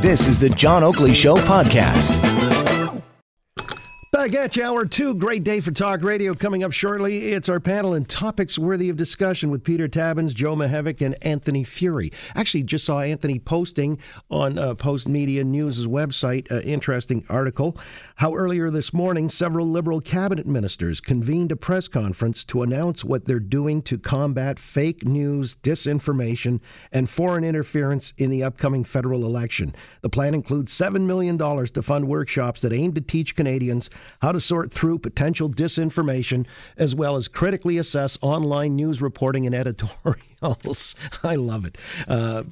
This is the John Oakley Show podcast. Back at you, hour two. Great day for talk radio coming up shortly. It's our panel and topics worthy of discussion with Peter Tabbins, Joe Moravec, and Anthony Furey. Actually, just saw Anthony posting on uh, Post Media News' website uh, interesting article how earlier this morning several Liberal cabinet ministers convened a press conference to announce what they're doing to combat fake news, disinformation, and foreign interference in the upcoming federal election. The plan includes $7 million to fund workshops that aim to teach Canadians how to sort through potential disinformation, as well as critically assess online news reporting and editorials. I love it. Uh,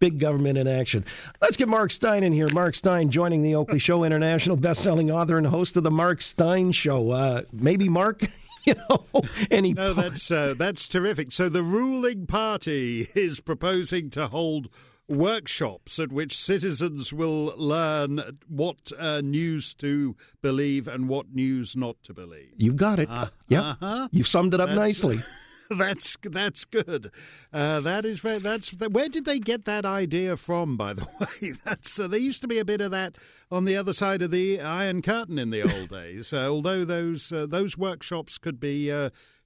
big government in action. Let's get Mark Steyn in here. Mark Steyn joining the Oakley Show, international best-selling author and host of the Mark Steyn Show. Uh, maybe Mark. you know, any. No, that's uh, that's terrific. So the ruling party is proposing to hold workshops at which citizens will learn what uh, news to believe and what news not to believe. You've got it. Uh, yeah, uh-huh. you've summed it up that's, nicely. that's that's good. Uh, that is very, that's where did they get that idea from? By the way, that's uh, there used to be a bit of that on the other side of the Iron Curtain in the old days. Uh, although those uh, those workshops could be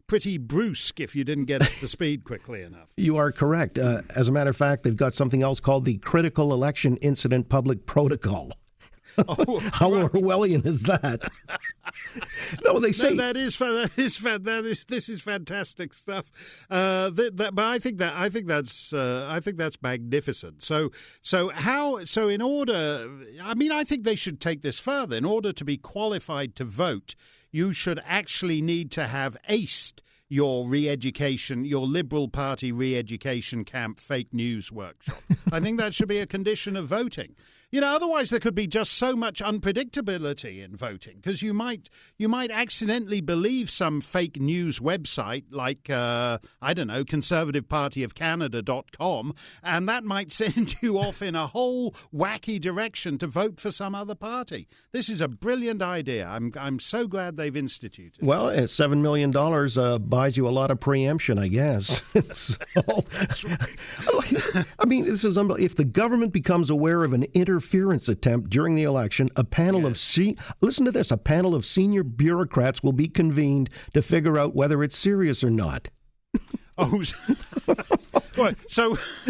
pretty brusque if you didn't get up to speed quickly enough. You are correct. Uh, as a matter of fact, they've got something else called the Critical Election Incident Public Protocol. Oh, How right. Orwellian is that? no, they say no, that is that is that is this is fantastic stuff. Uh, that, that, but I think that I think that's uh, I think that's magnificent. So so how so in order, I mean, I think they should take this further. In order to be qualified to vote, you should actually need to have aced your re-education, your Liberal Party re-education camp fake news workshop. I think that should be a condition of voting. You know, otherwise there could be just so much unpredictability in voting because you might you might accidentally believe some fake news website like uh, I don't know conservativepartyofcanada.com and that might send you off in a whole wacky direction to vote for some other party. This is a brilliant idea. I'm I'm so glad they've instituted. Well, seven million dollars uh, buys you a lot of preemption, I guess. so, I mean, this is unbelievable. If the government becomes aware of an inter interference attempt during the election, a panel yes. of se- listen to this, a panel of senior bureaucrats will be convened to figure out whether it's serious or not. oh? So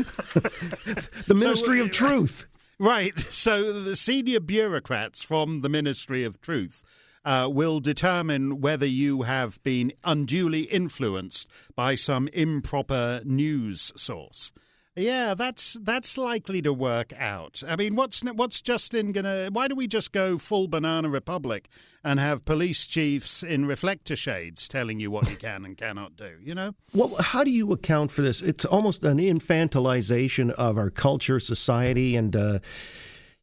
the Ministry so, of Truth. Right. So the senior bureaucrats from the Ministry of Truth uh, will determine whether you have been unduly influenced by some improper news source. Yeah, that's that's likely to work out. I mean, what's what's Justin gonna? Why do we just go full banana republic and have police chiefs in reflector shades telling you what you can and cannot do? You know. Well, how do you account for this? It's almost an infantilization of our culture, society, and. Uh,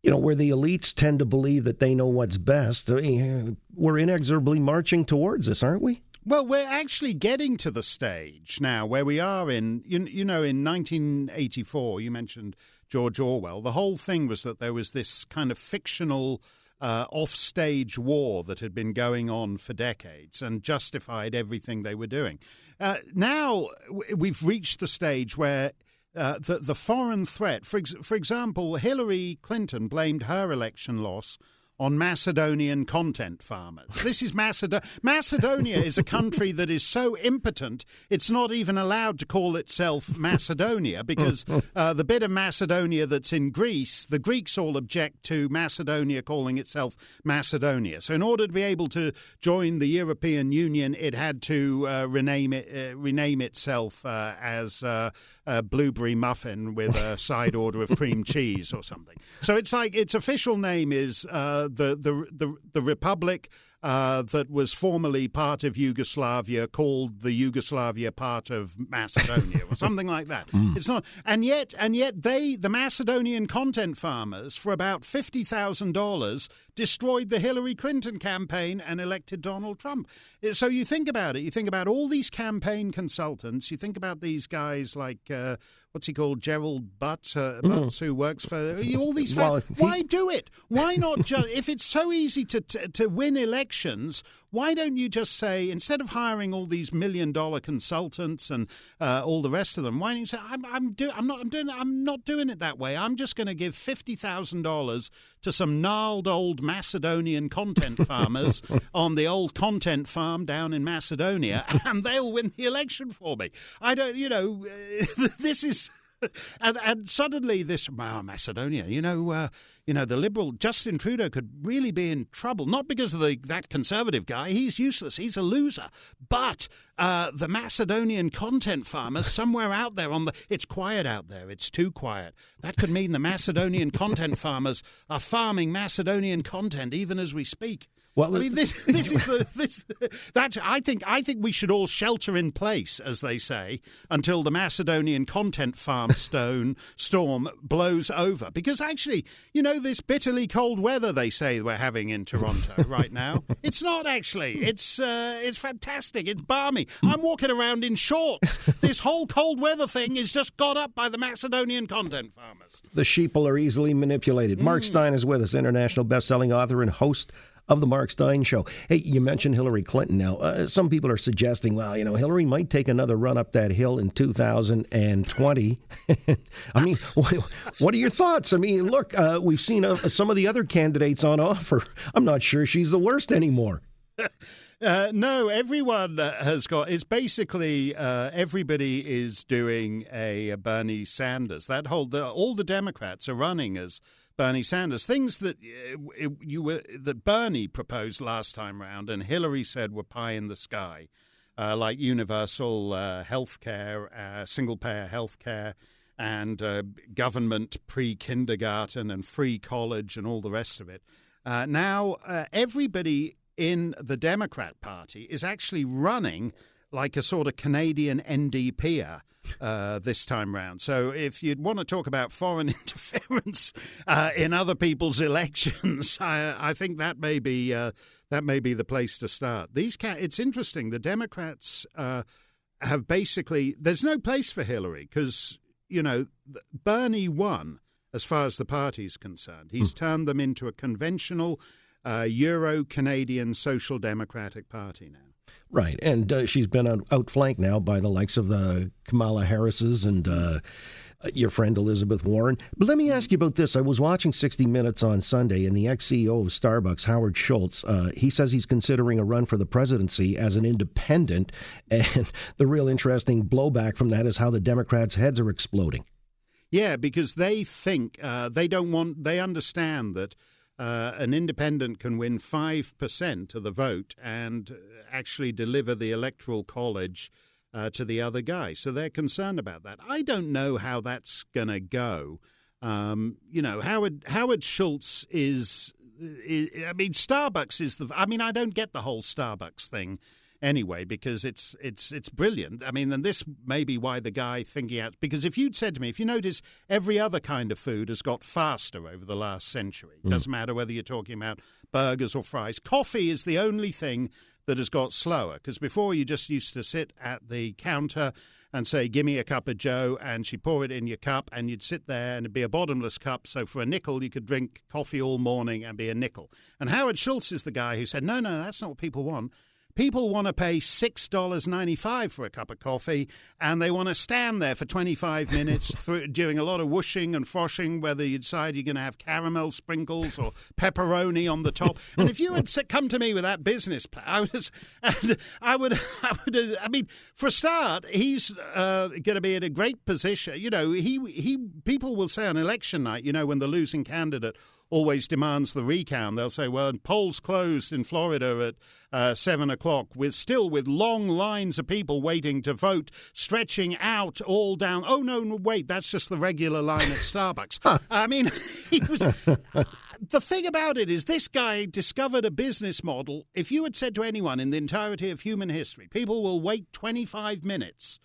you know, where the elites tend to believe that they know what's best, we're inexorably marching towards this, aren't we? Well, we're actually getting to the stage now where we are in, you, you know, in 1984, you mentioned George Orwell. The whole thing was that there was this kind of fictional uh, offstage war that had been going on for decades and justified everything they were doing. Uh, now we've reached the stage where uh, the, the foreign threat, for, ex- for example, Hillary Clinton blamed her election loss on Macedonian content farmers. This is Macedonia. Macedonia is a country that is so impotent it's not even allowed to call itself Macedonia because uh, the bit of Macedonia that's in Greece, the Greeks all object to Macedonia calling itself Macedonia. So in order to be able to join the European Union, it had to uh, rename it uh, rename itself uh, as uh, a blueberry muffin with a side order of cream cheese or something. So it's like its official name is uh, the the the the Republic uh, that was formerly part of Yugoslavia, called the Yugoslavia part of Macedonia, or something like that. Mm. It's not, and yet, and yet, they, the Macedonian content farmers, for about fifty thousand dollars, destroyed the Hillary Clinton campaign and elected Donald Trump. So you think about it. You think about all these campaign consultants. You think about these guys like. Uh, what's he called, Gerald Butt, uh, mm. Butts, who works for all these. Well, he, why do it? Why not just if it's so easy to, to to win elections? Why don't you just say instead of hiring all these million dollar consultants and uh, all the rest of them, why don't you say I'm I'm, do, I'm not I'm doing I'm not doing it that way. I'm just going to give fifty thousand dollars to some gnarled old Macedonian content farmers on the old content farm down in Macedonia, and they'll win the election for me. I don't, you know, this is. and, and suddenly this Macedonia, you know, uh, you know, the liberal Justin Trudeau could really be in trouble, not because of the, that conservative guy. He's useless. He's a loser. But uh, the Macedonian content farmers somewhere out there on the, it's quiet out there. It's too quiet. That could mean the Macedonian content farmers are farming Macedonian content even as we speak. Well, I mean, this, this is the, this that I think I think we should all shelter in place, as they say, until the Macedonian content farm stone storm blows over. Because actually, you know, this bitterly cold weather they say we're having in Toronto right now, it's not actually. It's uh, it's fantastic. It's balmy. I'm walking around in shorts. This whole cold weather thing is just got up by the Macedonian content farmers. The sheeple are easily manipulated. Mm. Mark Steyn is with us, international best-selling author and host of the Mark Steyn Show. Hey, you mentioned Hillary Clinton. Now, uh, some people are suggesting, well, you know, Hillary might take another run up that hill in 2020. I mean, what are your thoughts? I mean, look, uh, we've seen uh, some of the other candidates on offer. I'm not sure she's the worst anymore. Uh, no, everyone has got. It's basically uh, everybody is doing a, a, Bernie Sanders. That whole the, all the Democrats are running as Bernie Sanders. Things that uh, you were that Bernie proposed last time round and Hillary said were pie in the sky, uh, like universal uh, health care, uh, single payer health care, and uh, government pre kindergarten and free college and all the rest of it. Uh, now, everybody in the Democrat Party is actually running like a sort of Canadian NDPer uh, this time round. So if you'd want to talk about foreign interference uh, in other people's elections, I, I think that may be uh, that may be the place to start. These ca- it's interesting. The Democrats uh, have basically there's no place for Hillary because you know Bernie won as far as the party's concerned. He's hmm. turned them into a conventional uh, Euro Canadian Social Democratic Party now. Right, and uh, she's been out, outflanked now by the likes of the Kamala Harris's and uh, your friend Elizabeth Warren. But let me ask you about this. I was watching 60 Minutes on Sunday, and the ex CEO of Starbucks, Howard Schultz, uh, he says he's considering a run for the presidency as an independent. And the real interesting blowback from that is how the Democrats' heads are exploding. Yeah, because they think uh, they don't want, they understand that uh, an independent can win 5% of the vote and actually deliver the electoral college uh, to the other guy. So they're concerned about that. I don't know how that's going to go. Um, you know, Howard Howard Schultz is, is, I mean, Starbucks is the. I mean, I don't get the whole Starbucks thing anyway because it's it's it's brilliant. I mean, and this may be why the guy thinking out because if you'd said to me, if you notice, every other kind of food has got faster over the last century. Mm. Doesn't matter whether you're talking about burgers or fries. Coffee is the only thing that has got slower because before you just used to sit at the counter and say, Give me a cup of Joe, and she'd pour it in your cup, and you'd sit there, and it'd be a bottomless cup. So for a nickel, you could drink coffee all morning and be a nickel. And Howard Schultz is the guy who said, No, no, that's not what people want. People want to pay $6.95 for a cup of coffee and they want to stand there for 25 minutes through, doing a lot of whooshing and froshing, whether you decide you're going to have caramel sprinkles or pepperoni on the top. And if you had come to me with that business plan, I, was, I would, I would, I mean, for a start, he's uh, going to be in a great position. You know, he, he, people will say on election night, you know, when the losing candidate always demands the recount. They'll say, well, polls closed in Florida at uh, 7 o'clock, with still with long lines of people waiting to vote, stretching out all down. Oh, no, no wait, that's just the regular line at Starbucks. I mean, he was. the thing about it is, this guy discovered a business model. If you had said to anyone in the entirety of human history, people will wait 25 minutes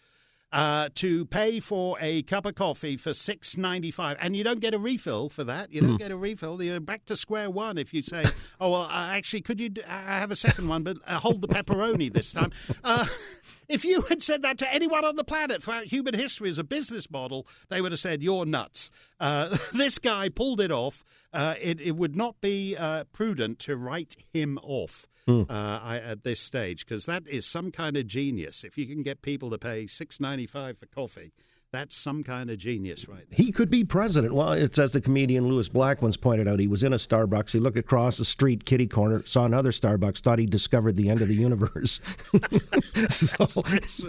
uh, to pay for a cup of coffee for six ninety five, and you don't get a refill for that. You don't mm. get a refill. You're back to square one if you say, "Oh well, uh, actually, could you d- uh, have a second one, but uh, hold the pepperoni this time." If you had said that to anyone on the planet throughout human history as a business model, they would have said, You're nuts. Uh, this guy pulled it off. Uh, it, it, would not be uh, prudent to write him off. Uh, I, at this stage because that is some kind of genius. If you can get people to pay six ninety five for coffee, that's some kind of genius, right? There. He could be president. Well, it's as the comedian Lewis Black once pointed out. He was in a Starbucks. He looked across the street, kitty corner, saw another Starbucks, thought he discovered the end of the universe. so, that's,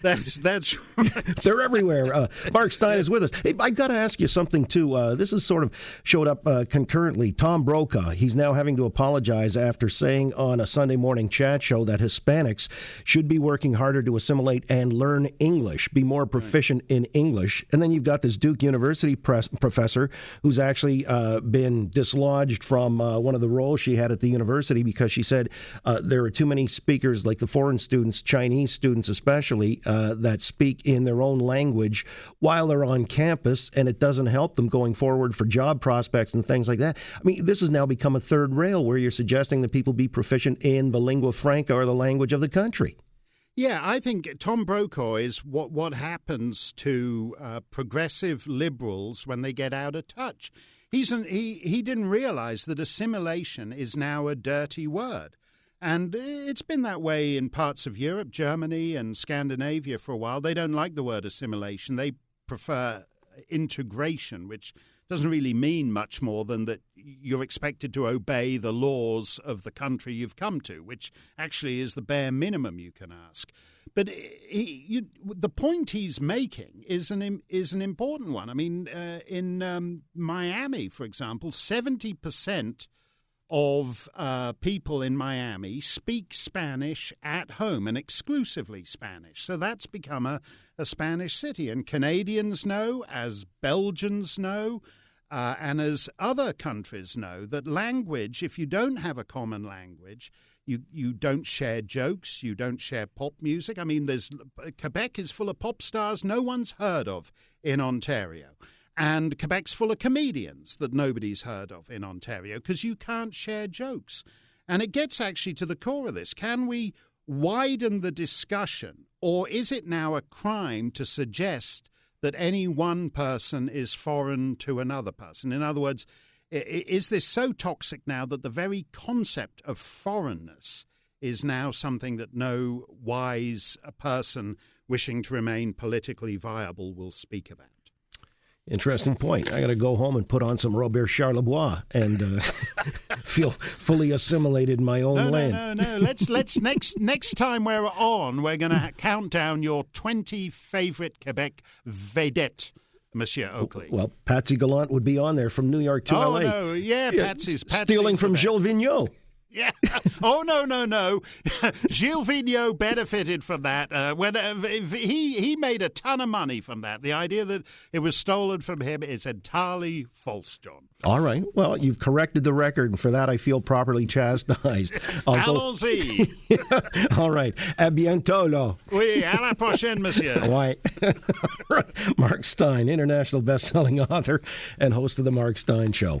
that's, that's right. They're everywhere. Uh, Mark Steyn is with us. Hey, I got to ask you something too. Uh, this has sort of showed up uh, concurrently. Tom Brokaw. He's now having to apologize after saying on a Sunday morning chat show that Hispanics should be working harder to assimilate and learn English, be more proficient right. in English. And then you've got this Duke University press, professor who's actually uh, been dislodged from uh, one of the roles she had at the university because she said uh, there are too many speakers, like the foreign students, Chinese students especially, uh, that speak in their own language while they're on campus, and it doesn't help them going forward for job prospects and things like that. I mean, this has now become a third rail where you're suggesting that people be proficient in the lingua franca or the language of the country. Yeah, I think Tom Brokaw is what what happens to uh, progressive liberals when they get out of touch. He's an, he he didn't realize that assimilation is now a dirty word. And it's been that way in parts of Europe, Germany and Scandinavia for a while. They don't like the word assimilation. They prefer integration, which doesn't really mean much more than that you're expected to obey the laws of the country you've come to, which actually is the bare minimum you can ask. But he, you, the point he's making is an is an important one. I mean, uh, in um, Miami, for example, seventy percent of uh, people in Miami speak Spanish at home and exclusively Spanish. So that's become a, a Spanish city. And Canadians know, as Belgians know, uh, and as other countries know, that language, if you don't have a common language, you, you don't share jokes, you don't share pop music. I mean, there's Quebec is full of pop stars no one's heard of in Ontario. And Quebec's full of comedians that nobody's heard of in Ontario because you can't share jokes. And it gets actually to the core of this. Can we widen the discussion, or is it now a crime to suggest that any one person is foreign to another person? In other words, is this so toxic now that the very concept of foreignness is now something that no wise person wishing to remain politically viable will speak about? Interesting point. I got to go home and put on some Robert Charlebois and uh, feel fully assimilated in my own no, land. No, no, no. Let's let's next next time we're on, we're going to count down your twenty favorite Quebec vedettes. Monsieur Oakley. Well, Patsy Gallant would be on there from New York to oh, LA. no, yeah, Patsy's, Patsy's stealing from Gilles Vigneault. Yeah. Oh no no no. Gilles Vigneault benefited from that. Uh, when uh, he he made a ton of money from that. The idea that it was stolen from him is entirely false, John. All right. Well, you've corrected the record, and for that I feel properly chastised. Allons-y. All right. À bientôt, là. Oui, à la prochaine, monsieur. right. Mark Steyn, international best-selling author and host of the Mark Steyn Show.